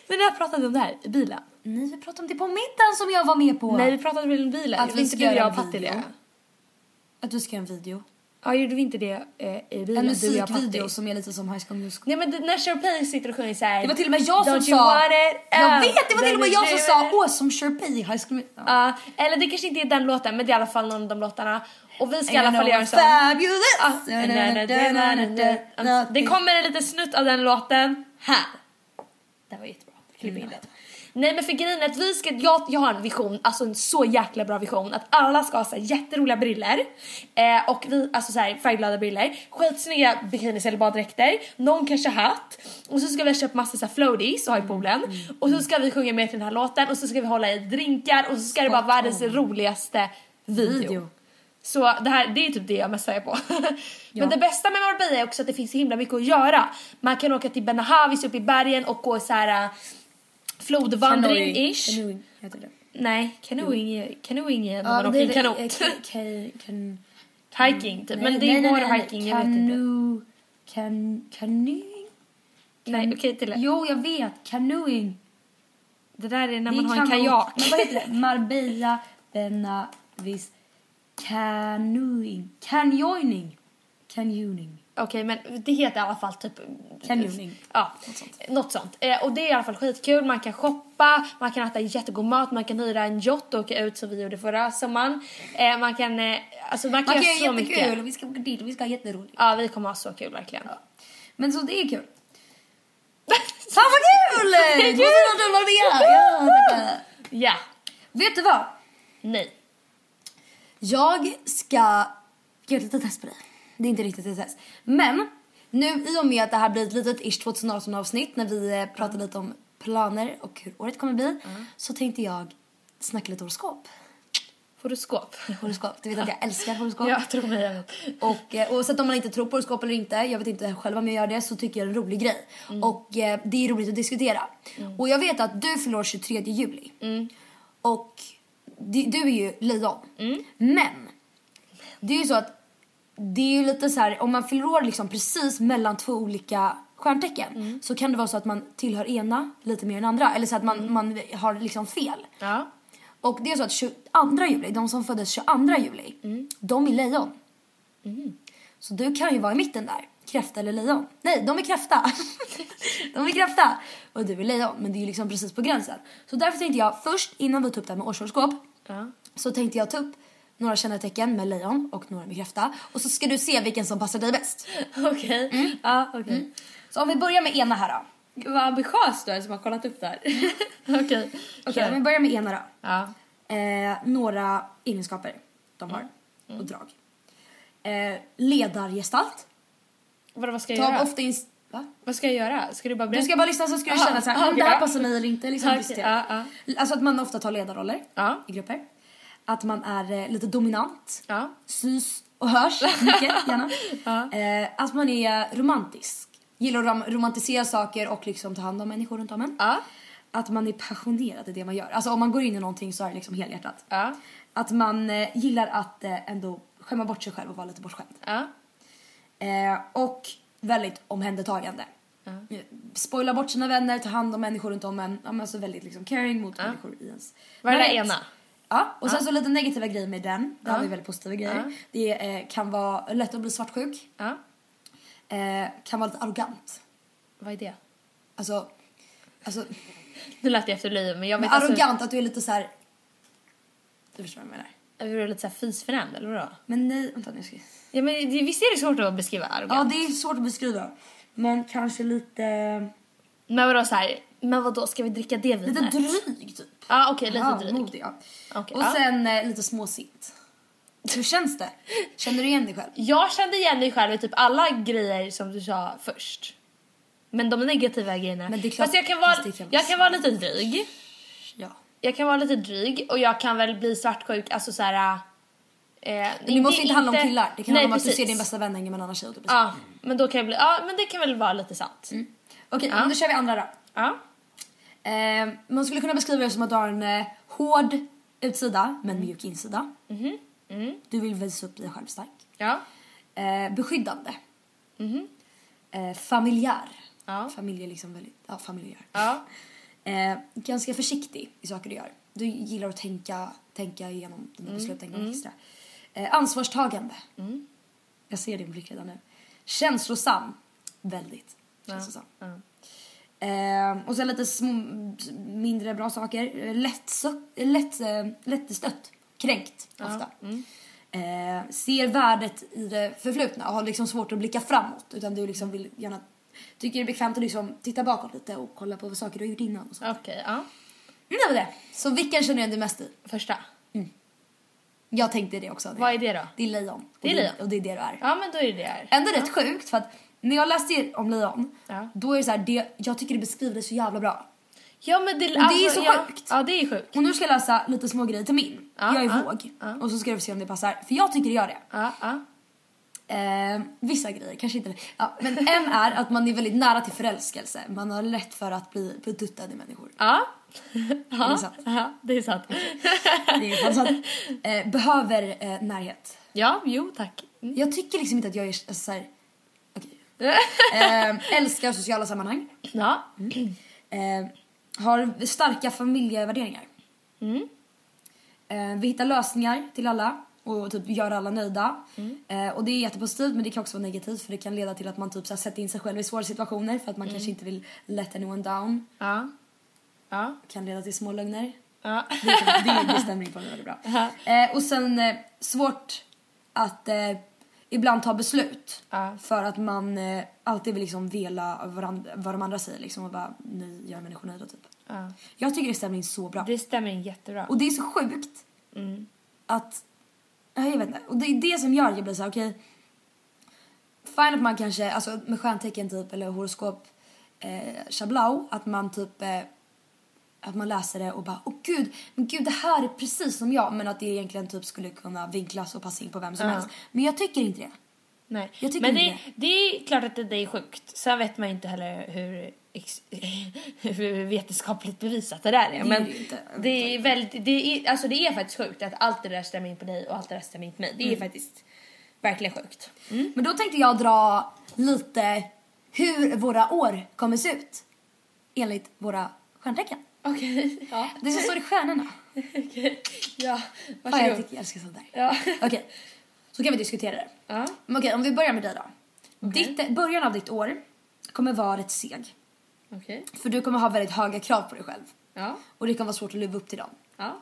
Men jag pratade om det här i bilen. nej, vi pratade om det på middagen som jag var med på. Nej vi pratade väl i bilen? Att vi ska göra jag en video. det? Att du ska göra en video. Ja gjorde vi inte det eh, i bilen? En musikvideo som är lite som High School Musical. Nej men det, när Sharpay sitter och sjunger såhär Det var till och med jag som sa... Jag Uh, vet, det var till och med jag som sa åh som Sharpay i High School Musical. Ja. Ja, eller det kanske inte är den låten men det är i alla fall någon av de låtarna. Och vi ska i alla fall göra en sån. Ah, Det kommer en liten snutt av den låten här. Det var jättebra. Klipp in det. Nej men för grejen är att vi ska, jag, jag har en vision, alltså en så jäkla bra vision att alla ska ha så här jätteroliga briller eh, och vi, alltså så här färgglada briller, skitsnygga bikinis eller baddräkter, någon kanske hatt och så ska vi ha köpt massa så här floaties och ha i poolen och så ska vi sjunga med till den här låten och så ska vi hålla i drinkar och så ska det vara världens roligaste video. Video. Så det här, det är typ det jag mest är på. Men det bästa med Marbella är också att det finns så himla mycket att göra. Man kan åka till Benahavis uppe i bergen och gå så här äh, flodvandring-ish. Canoeing heter det. Nej, canoeing canoeing är när man åker kanot. eh, Hiking typ. Men det är nej, more nej, hiking, jag vet inte. Canoeing? Nej, okej till Jo, jag vet. Canoeing. Det där är när man har en kajak. Men vad heter det? Marbella, Benavis, canoeing. Canyoning. Canyoning. Okej, men det heter i alla fall typ... Canyoning. Ja, något sånt. Eh, och det är i alla fall skitkul. Man kan shoppa, man kan äta jättegod mat, man kan hyra en yacht och åka ut som vi gjorde förra sommaren. Eh, man kan, eh, alltså man kan, Man göra så jättekul mycket. och vi ska åka dit och vi ska ha jätteroligt. Ja, vi kommer ha så kul verkligen. Men så det är kul. Fan vad kul! Det är kul! Vad mer? Ja, tackar. Ja. Vet du vad? Nej. Jag ska göra ett litet test på dig. Det är inte riktigt test. Men nu i och med att det här blir ett litet ish 2018 avsnitt när vi eh, pratar lite om planer och hur året kommer bli så tänkte jag snacka lite horoskop. Horoskop. Horoskop. Du vet att jag älskar horoskop. Ja, tro mig. Jag vet. Och eh, oavsett om man inte tror på horoskop eller inte, jag vet inte själv om jag gör det, så tycker jag det är en rolig grej. Och eh, det är roligt att diskutera. Och jag vet att du fyller år 23 juli. Och du, du är ju lejon. Men, det är ju så att det är ju lite så här, om man fyller år liksom precis mellan två olika stjärntecken så kan det vara så att man tillhör ena lite mer än andra. Eller så att man, man har liksom fel. Ja. Och det är så att 22 juli, de som föddes 22 juli, de är lejon. Så du kan ju vara i mitten där. Kräfta eller lejon. Nej, de är kräfta. de är kräfta. Och du är lejon, men det är ju liksom precis på gränsen. Så därför tänkte jag först, innan vi tar upp det här med årshoroskop, Ja. så tänkte jag ta upp några kännetecken med lejon och några med kräfta. Och så ska du se vilken som passar dig bäst. Okej. Ja, okej. Så om vi börjar med ena här då. Gud, Vad ambitiös du är som har kollat upp det här. Okej. Okej, om vi börjar med ena då. Ja. Eh, några egenskaper de har och drag. Eh, ledargestalt. Vad, vad ska jag Tar göra? ofta in... Va? Vad ska jag göra? Ska du bara Du berätta? ska bara lyssna så ska du Aha, känna så här, okej, "Mm, det här passar mig eller inte. Liksom, Okej, diskutera. ja, Alltså att man ofta tar ledarroller i grupper. Att man är eh, lite dominant. Ja. Syns och hörs mycket gärna. Ja. eh, att man är romantisk. Gillar att rom- romantisera saker och liksom ta hand om människor runt om en. Ja. Att man är passionerad i det man gör. Alltså om man går in i någonting så är det liksom helhjärtat. Ja. Att man eh, gillar att eh, ändå skämma bort sig själv och vara lite bortskämd. Ja. Eh, och väldigt omhändertagande. Eh, Spoila bort sina vänner, ta hand om människor runt om en. Ja, men alltså väldigt liksom caring mot människor i ens Vad är det ena? Ja, och sen så lite negativa grejer med den. Det har vi väldigt positiva grejer. Ja. Det eh, kan vara lätt att bli svartsjuk. Ja. Eh, kan vara lite arrogant. Vad är det? Alltså, alltså Nu lät jag efter liv, men jag vet men alltså... arrogant att du är lite så här. Du förstår vad jag menar. Är du lite såhär fisförnämnd eller vadå? Men nej, vänta nu ska jag... Ja men det, visst är det svårt att beskriva Ja, arrogant? det är svårt att beskriva. Men kanske lite... Men vadå såhär, men vadå ska vi dricka det Lite vinet? dryg Ja okej, lite ja, dryg. modig, ja. Okej, och ja. sen eh, lite småsint. Hur känns det? Känner du igen dig själv? Jag kände igen mig själv i typ alla grejer som du sa först. Men de negativa grejerna. Men det är klart- fast jag kan vara, jag kan vara lite dryg. Ja. Jag kan vara lite dryg och jag kan väl bli svartsjuk, alltså såhär... Eh, Men det måste inte handla om killar. Det kan Nej, handla om att du precis. ser din bästa vän hänga med en annan tjej. Ja, men då kan jag bli, ja men det kan väl vara lite sant. Okej, Ja. men då kör vi andra då. Ja. Eh, man skulle kunna beskriva det som att du har en eh, hård utsida men mjuk insida. Du vill visa upp dig själv stark. Ja. Eh, beskyddande. Eh, familjär. Ja. Familj är liksom väldigt, ja familjär. Ja. Eh, ganska försiktig i saker du gör. Du gillar att tänka, tänka igenom dina beslut en gång extra. Eh, ansvarstagande. Jag ser din blick redan nu. Känslosam. Väldigt känslosam. Eh, och sen lite små, mindre bra saker. Lättsö- lätt, eh, lättstött. Kränkt ofta. Eh, ser värdet i det förflutna och har liksom svårt att blicka framåt. Utan du liksom vill gärna, tycker det är bekvämt att liksom titta bakåt lite och kolla på vad saker du har gjort innan. Okej, ja. Det var det. Så vilken känner du dig mest i? Första. Jag tänkte det också. Vad är det då? Det är lejon. Det är lejon. Och det är det du är. Ja men då är det det. Ändå rätt sjukt för att när jag läste om lejon, Ja. då är det så här, det, jag tycker det beskriver det så jävla bra. Ja men det, det är så ja, sjukt. Ja det är sjukt. Och nu ska jag läsa lite små grejer till min. Ja, jag är ja, våg. Och så ska du se om det passar. För jag tycker det gör det. Eh, vissa grejer, kanske inte. Ja, men en är att man är väldigt nära till förälskelse. Man har lätt för att bli beduttad i människor. Ja. Det är sant. Ja, det är sant. Det är sant. Eh, behöver eh, närhet. Ja, jo tack. Jag tycker liksom inte att jag är alltså, så här. Eh, älskar sociala sammanhang. Ja. Eh, har starka familjevärderingar. Eh, vi hittar lösningar till alla och typ gör alla nöjda. Eh, och det är jättepositivt men det kan också vara negativt för det kan leda till att man typ så här, sätter in sig själv i svåra situationer för att man kanske inte vill let anyone down. Ja. Ja. Kan leda till små lögner. Ja. Det, det, det stämmer in på mig väldigt bra. Eh, och sen eh, svårt att eh, ibland ta beslut. Ja. För att man eh, alltid vill liksom vela varandra, vad de andra säger liksom och bara ni gör människor nöjda typ. Ja. Jag tycker det stämmer in så bra. Det stämmer in jättebra. Och det är så sjukt att, ja, jag vet inte, och det är det som gör att jag blir så här, okej. fine att man kanske, alltså med stjärntecken typ eller horoskop, eh, shablau, att man typ eh, att man läser det och bara åh gud, men gud det här är precis som jag men att det egentligen typ skulle kunna vinklas och passa in på vem som Ja. helst. Men jag tycker inte det. Nej. Jag tycker Men det, inte det är klart att det, det är sjukt. Sen vet man inte heller hur, hur vetenskapligt bevisat det där är. är men det ju inte. det är väldigt, det är, alltså det är faktiskt sjukt att allt det där stämmer in på dig och allt det där stämmer in på mig. Det är Mm. faktiskt verkligen sjukt. Men då tänkte jag dra lite hur våra år kommer se ut enligt våra stjärntecken. Okej. Ja. Det som står i stjärnorna. Okej. Ja. Fan, jag Varsågod. tycker jag älskar sånt där. Ja. Okej, så kan vi diskutera det. Ja. Men okej, om vi börjar med dig då. Ditt, början av ditt år kommer vara rätt seg. Okej. För du kommer ha väldigt höga krav på dig själv. Ja. Och det kan vara svårt att leva upp till dem. Ja.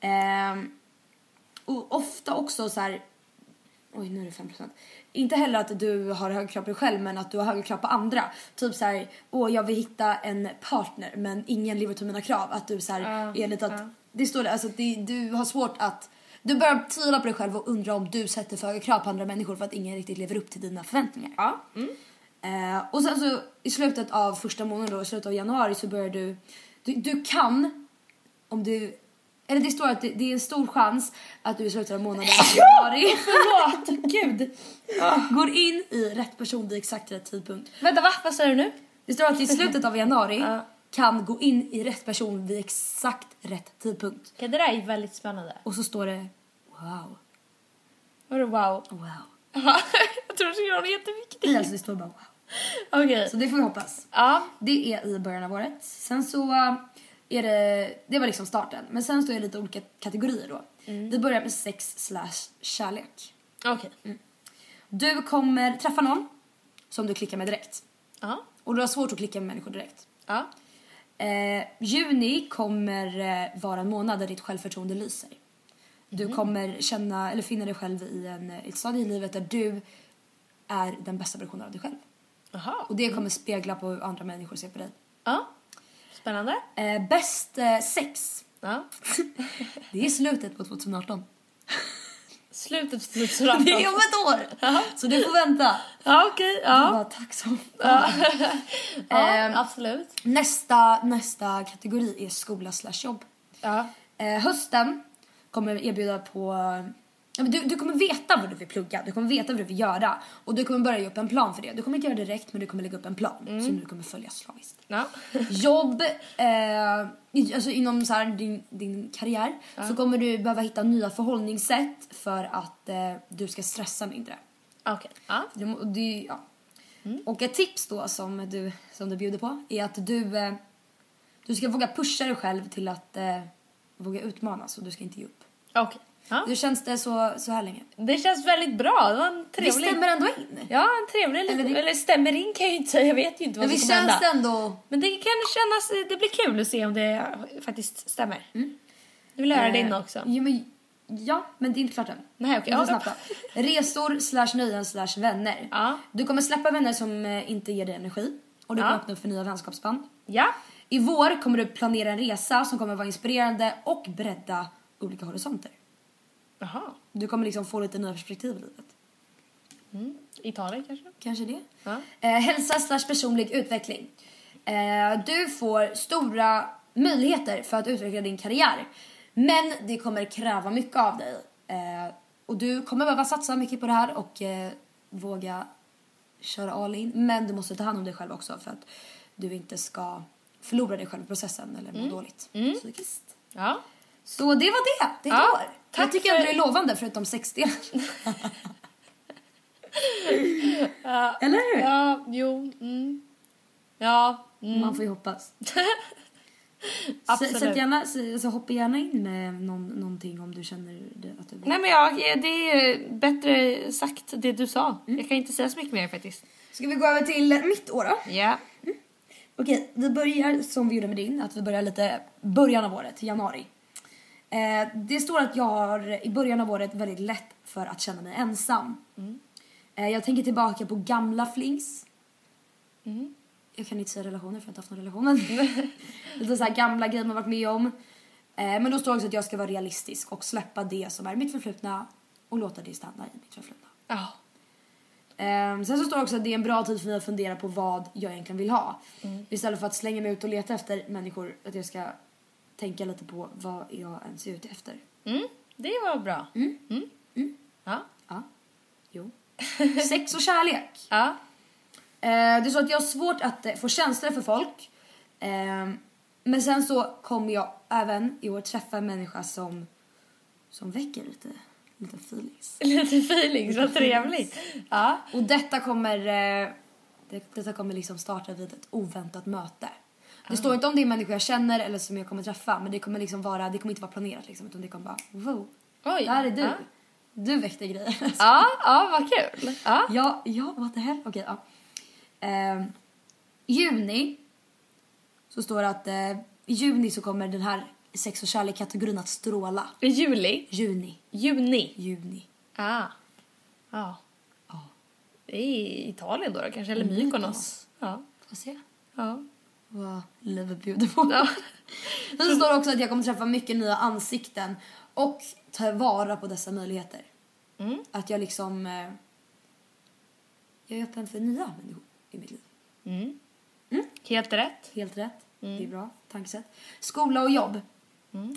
Ehm, och ofta också så här. Oj, nu är det 5%. Inte heller att du har höga krav på dig själv men att du har höga krav på andra. Typ så här, åh jag vill hitta en partner men ingen lever upp till mina krav. Att du så här, Ja, är lite att, ja. det står det, alltså att det, du har svårt att, du börjar tvivla på dig själv och undra om du sätter för höga krav på andra människor för att ingen riktigt lever upp till dina förväntningar. Ja. Eh, och sen så i slutet av första månaden då, i slutet av januari så börjar du, du, du kan, om du, eller det står att det, det är en stor chans att du i slutet av månaden januari Förlåt, gud. går in i rätt person vid exakt rätt tidpunkt. Vänta, va? Vad sa du nu? Det står att i slutet av januari Ja. kan gå in i rätt person vid exakt rätt tidpunkt. Okej, det där är väldigt spännande. Och så står det wow, Vadå wow? wow. jag tror det skulle vara något jätteviktigt. Nej, alltså det står bara wow. Okej. Så det får vi hoppas. Ja. Det är i början av året. Sen så äh, är det, det var liksom starten. Men sen så är det lite olika kategorier då. Vi börjar med sex slash kärlek. Okej. Du kommer träffa någon som du klickar med direkt. Ja. Och du har svårt att klicka med människor direkt. Ja. Eh, juni kommer eh, vara en månad där ditt självförtroende lyser. Du kommer känna, eller finna dig själv i en, eh, ett stadie i livet där du är den bästa versionen av dig själv. Jaha. Och det kommer spegla på hur andra människor ser på dig. Ja. Spännande. Eh, bäst eh, sex, Ja. det är slutet på 2018. Slutet på 2018. Det är om ett år! Så du får vänta. Ja, okej. Jag Ja. tack så Ja. ja, Ehm. absolut. nästa, nästa kategori är skola slash jobb. Ja. Eh, hösten kommer erbjuda på... Ja, Du, du kommer veta vad du vill plugga, du kommer veta vad du vill göra och du kommer börja göra upp en plan för det. Du kommer inte göra det direkt men du kommer lägga upp en plan som du kommer följa slaviskt. Ja. Jobb, eh, alltså inom så här, din, din karriär så kommer du behöva hitta nya förhållningssätt för att eh, du ska stressa mindre. Okej. Ja. Du, det, ja. Och ett tips då som du, som du bjuder på är att du, eh, du ska våga pusha dig själv till att eh, våga utmanas och du ska inte ge upp. Okej. Ja. Hur känns det så, så här länge? Det känns väldigt bra. Det var en trevlig... stämmer ändå in. Ja, en trevlig Eller det- eller stämmer in kan jag ju inte säga. Jag vet ju inte vad Men som kommer känns hända. det ändå... Men det kan kännas... Det blir kul att se om det faktiskt stämmer. Du vill höra din Eh, också? Ja men, ja, men det är inte klart än. Nej, okej. Vi får Ja. Resor slash nöjen slash vänner. Ja. Du kommer släppa vänner som eh, inte ger dig energi. Och du Ja. kommer öppna upp för nya vänskapsband. Ja. I vår kommer du planera en resa som kommer vara inspirerande och bredda olika horisonter. Jaha. Du kommer liksom få lite nya perspektiv i livet. Italien kanske? Kanske det. Ja. Eh, hälsa slash personlig utveckling. Eh, du får stora möjligheter för att utveckla din karriär. Men det kommer kräva mycket av dig. Eh, och du kommer behöva satsa mycket på det här och eh, våga köra all in. Men du måste ta hand om dig själv också för att du inte ska förlora dig själv i processen eller må dåligt psykiskt. Ja. Så det var det. Det är ett Ja, år. Tack Jag tycker för- ändå det är lovande förutom 60. Eller hur? Ja, jo. Mm. Ja. Mm. Man får ju hoppas. Absolut. Så, sätt gärna, så, hoppa gärna in med någon, någonting om du känner att du Nej men jag, det är bättre sagt det du sa. Jag kan inte säga så mycket mer faktiskt. Ska vi gå över till mitt år då? Ja. Okej, vi börjar som vi gjorde med din, att vi börjar lite början av året, januari. Eh, det står att jag har i början av året väldigt lätt för att känna mig ensam. Eh, jag tänker tillbaka på gamla flings. Jag kan inte säga relationer för jag har inte haft någon relation. lite så här gamla grejer man varit med om. Eh, men då står också att jag ska vara realistisk och släppa det som är mitt förflutna och låta det stanna i mitt förflutna. Ja. Ehm, sen så står det också att det är en bra tid för mig att fundera på vad jag egentligen vill ha. Mm. Istället för att slänga mig ut och leta efter människor, att jag ska tänka lite på vad jag ens är ute efter. Mm, det var bra. Mm. Ja. Ja, jo. Sex och kärlek. Ja. Ehm, det är så att jag har svårt att eh, få känslor för folk. Ehm, men sen så kommer jag även i år träffa en människa som, som väcker lite, lite feelings. Lite feelings, vad trevligt. Ja. Och detta kommer, eh, det, detta kommer liksom starta vid ett oväntat möte. Det står inte om det är människor jag känner eller som jag kommer träffa men det kommer liksom vara, det kommer inte vara planerat liksom utan det kommer bara wow. Oj. Där är du. Ja. Du väckte grejer. Ja, ja vad kul. Ja. ja, ja, what the hell. Okej, ja. Ehm, juni så står det att eh, i juni så kommer den här sex och kärlek-kategorin att stråla. I juli. Juni. Juni. Juni. Ah. Ja. Det är i Italien då, då kanske, eller Mykonos. Ja. Får se Ja. Vad livet bjuder på. Ja. Sen står det också att jag kommer träffa mycket nya ansikten och ta vara på dessa möjligheter. Mm. Att jag liksom... Eh, jag är öppen för nya människor i mitt liv. Mm. Helt rätt. Helt rätt. Mm. Det är bra tankesätt. Skola och jobb.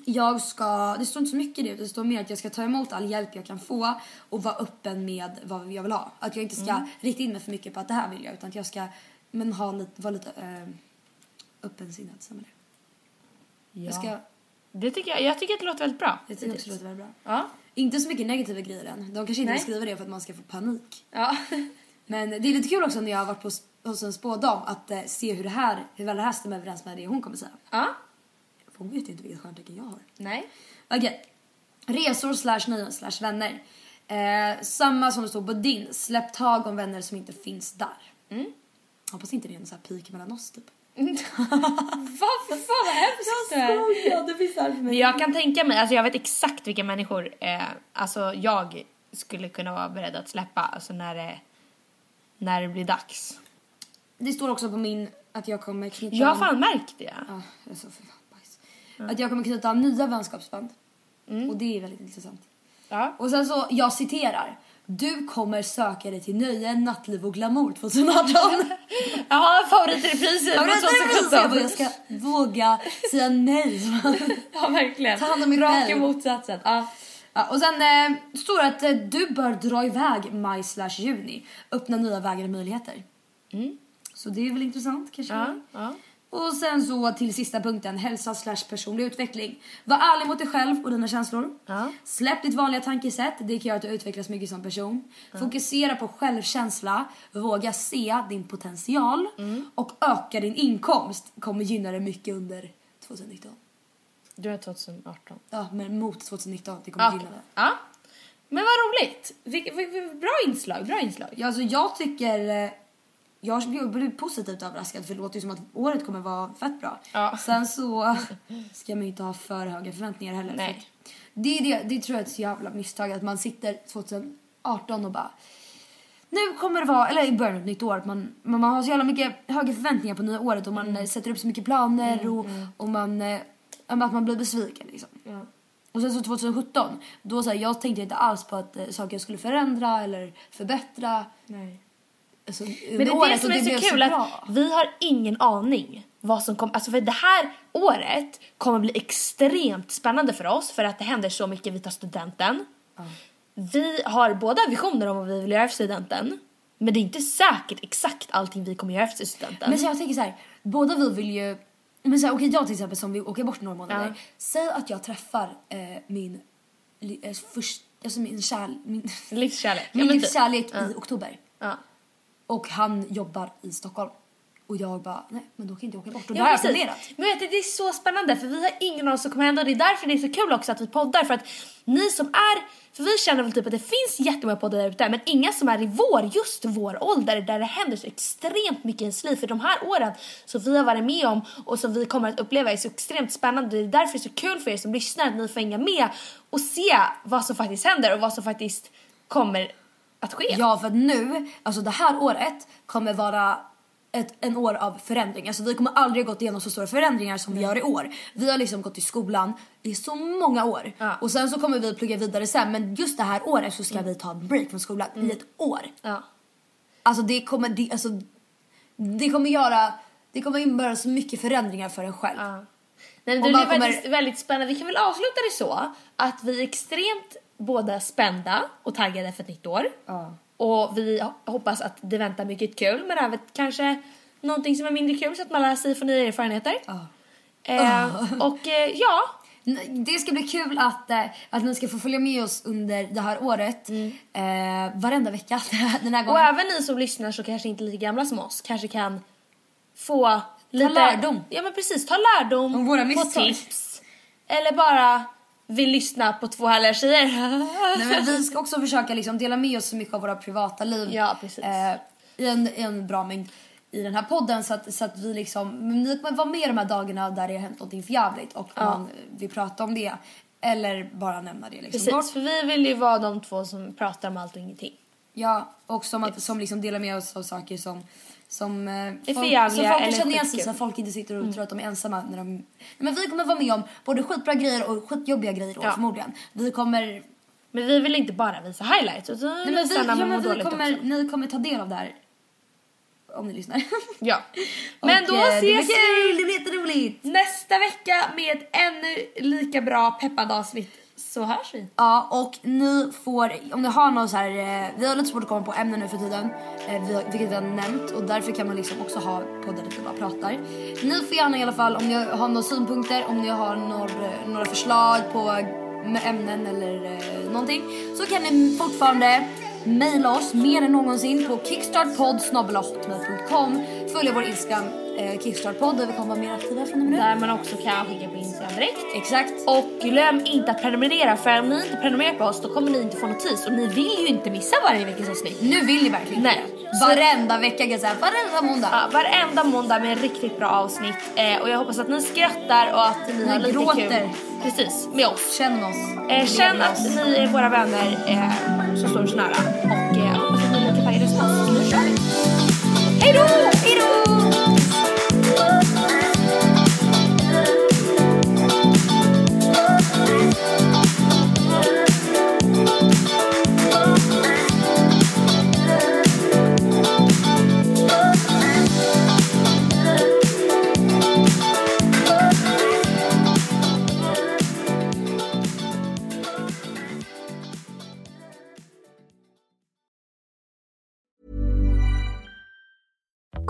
Jag ska, det står inte så mycket i det, det står mer att jag ska ta emot all hjälp jag kan få och vara öppen med vad jag vill ha. Att jag inte ska Mm. rikta in mig för mycket på att det här vill jag utan att jag ska men ha lite, vara lite eh, öppensinnad. så det. Ja. Jag, ska, Det tycker jag, jag tycker att det låter väldigt bra. jag tycker också det låter väldigt bra. Ja. Inte så mycket negativa grejer än. De kanske inte vill skriva det för att man ska få panik. Ja. Men det är lite kul också när jag har varit på, hos en spådam att eh, se hur det här, hur väl det här stämmer överens med det hon kommer säga. ja. För hon vet ju inte vilket stjärntecken jag har. Nej. Okej. Resor slash nöjen slash vänner. Eh, samma som det stod på din. Släpp tag om vänner som inte finns där. Mm. Hoppas inte det är en sån här peak mellan oss typ. Vad fan vad hemskt det är. Ja, det finns där för mig. jag kan tänka mig, alltså jag vet exakt vilka människor eh, alltså jag skulle kunna vara beredd att släppa alltså när det, när det blir dags. Det står också på min att jag kommer knyta... Jag har fan märkt det. Ja, jag är så för fan bajs. Att jag kommer knyta nya vänskapsband. Och det är väldigt intressant. Ja. Och sen så, jag citerar. Du kommer söka dig till nöje, nattliv och glamour 2018. Jaha, favoritrepriser Ja, men från det är precis det. Jag bara, 2017. Jag ska våga säga nej. Ja, verkligen. Ta hand om mig Raka själv. motsatsen. Ja. Ja, och sen eh, står det att eh, du bör dra iväg maj slash juni. Öppna nya vägar och möjligheter. Så det är väl intressant kanske. Ja, ja. Och sen så till sista punkten, hälsa slash personlig utveckling. Var ärlig mot dig själv och dina känslor. Ja. Släpp ditt vanliga tankesätt, det kan göra att du utvecklas mycket som person. Fokusera på självkänsla, våga se din potential och öka din inkomst kommer gynna dig mycket under 2019. Du är 2018. Ja, men mot 2019, det kommer Ja. gynna dig. ja. Men vad roligt. Bra inslag, bra inslag. Ja, alltså jag tycker... Jag blev- positivt överraskad för det låter ju som att året kommer vara fett bra. Ja. Sen så ska man ju inte ha för höga förväntningar heller. för Nej. att Det, är det, det tror jag är ett så jävla misstag att man sitter 2018 och bara nu kommer det vara, eller i början av ett nytt år, att man, man man har så jävla mycket höga förväntningar på nya året och man Mm. eh, sätter upp så mycket planer och, och man, eh, att man blir besviken liksom. Ja. Och sen så 2017, då så här, jag tänkte inte alls på att eh, saker skulle förändra eller förbättra. Nej. Alltså, Men det är det som är så kul att vi har ingen aning vad som kommer, alltså för det här året kommer bli extremt spännande för oss för att det händer så mycket, vi tar studenten. Vi har båda visioner om vad vi vill göra efter studenten. Men det är inte säkert exakt allting vi kommer göra efter studenten. Men så jag tänker så här, båda vi vill ju, Men så här, okej, jag till exempel som vill åka bort några månader. Ja. Säg att jag träffar eh, min, eh, först, alltså min, kärl, min, Livskärlek. Min typ. livskärlek Ja. i oktober. Ja. Och han jobbar i Stockholm. Och jag bara, nej men då kan inte jag åka bort. Och Ja, har jag planerat. Men vet du, det är så spännande för vi har ingen aning som kommer hända och det är därför det är så kul också att vi poddar för att ni som är, för vi känner väl typ att det finns jättemånga poddar där ute men inga som är i vår, just vår ålder där det händer så extremt mycket i ens liv för de här åren som vi har varit med om och som vi kommer att uppleva är så extremt spännande det är därför det är så kul för er som lyssnar att ni får hänga med och se vad som faktiskt händer och vad som faktiskt kommer att ske. Ja, för nu, alltså det här året kommer vara ett en år av förändring. Alltså vi kommer aldrig gått igenom så stora förändringar som vi gör i år. Vi har liksom gått i skolan i så många år. Ja. Och sen så kommer vi plugga vidare sen. Men just det här året så ska vi ta en break från skolan i ett år. Ja. Alltså det kommer, det, alltså, det kommer göra, det kommer innebära så mycket förändringar för en själv. Ja. Nej, det är väldigt, kommer- väldigt spännande. Vi kan väl avsluta det så att vi är extremt båda spända och taggade för ett nytt år. Ja. Och vi ho- hoppas att det väntar mycket kul men även kanske någonting som är mindre kul så att man lär sig från nya erfarenheter. Ja. Eh, och eh, ja, Det ska bli kul att, eh, att ni ska få följa med oss under det här året. Eh, varenda vecka den här och gången. även ni som lyssnar så kanske inte lika gamla som oss kanske kan få lite lärdom. Ja men precis, ta lärdom, Om våra få misstag. tips. Eller bara vill lyssna på två härliga tjejer. Nej, men vi ska också försöka liksom dela med oss så mycket av våra privata liv. Ja. Eh, i, en, I en bra mängd i den här podden så att, så att vi liksom, men ni kommer vara med de här dagarna där det har hänt någonting förjävligt och man vill prata om det. Eller bara nämna det liksom. Precis, för vi vill ju vara de två som pratar om allt och ingenting. Ja, och som, att, som liksom delar med oss av saker som som, eh, folk, förjävliga som folk kan känna igen sig så folk inte sitter och tror att de är ensamma. När de... Nej, Men vi kommer vara med om både skitbra grejer och skitjobbiga grejer då, Ja. förmodligen. Vi kommer... Men vi vill inte bara visa highlights utan Nej, men vi, ja, men vi kommer, också. ni kommer ta del av det här. Om ni lyssnar. Ja. Men Och, då eh, det ses kul, vi Det blir jätteroligt! nästa vecka med ett ännu lika bra peppande avsnitt. Så hörs vi. Ja, och ni får, om ni har någon så här, eh, vi har lite svårt att komma på ämnen nu för tiden, eh, vi har, vilket vi har nämnt och därför kan man liksom också ha poddar där vi bara pratar. Ni får gärna i alla fall, om ni har några synpunkter, om ni har några, några förslag på med ämnen eller eh, någonting, så kan ni fortfarande mejla oss mer än någonsin på kickstartpodd.hotmail.com Följ vår Instagram eh, kickstartpodd där vi kommer vara mer aktiva från och med nu. Där man också kan skicka på Instagram direkt. Exakt. Och glöm inte att prenumerera för om ni inte prenumererar på oss då kommer ni inte få notis och ni vill ju inte missa varje veckas avsnitt. Nu vill ni verkligen Nej. Varenda vecka kan jag säga, varenda måndag. Ja, varenda måndag med riktigt bra avsnitt eh, och jag hoppas att ni skrattar och att ni, har lite gråter. kul. Precis, med oss. Känn oss. Eh, känn Lev att oss. ni är våra vänner eh, som står oss nära och eh, hoppas att ni är lika taggade som oss. Så nu kör vi! Hej då!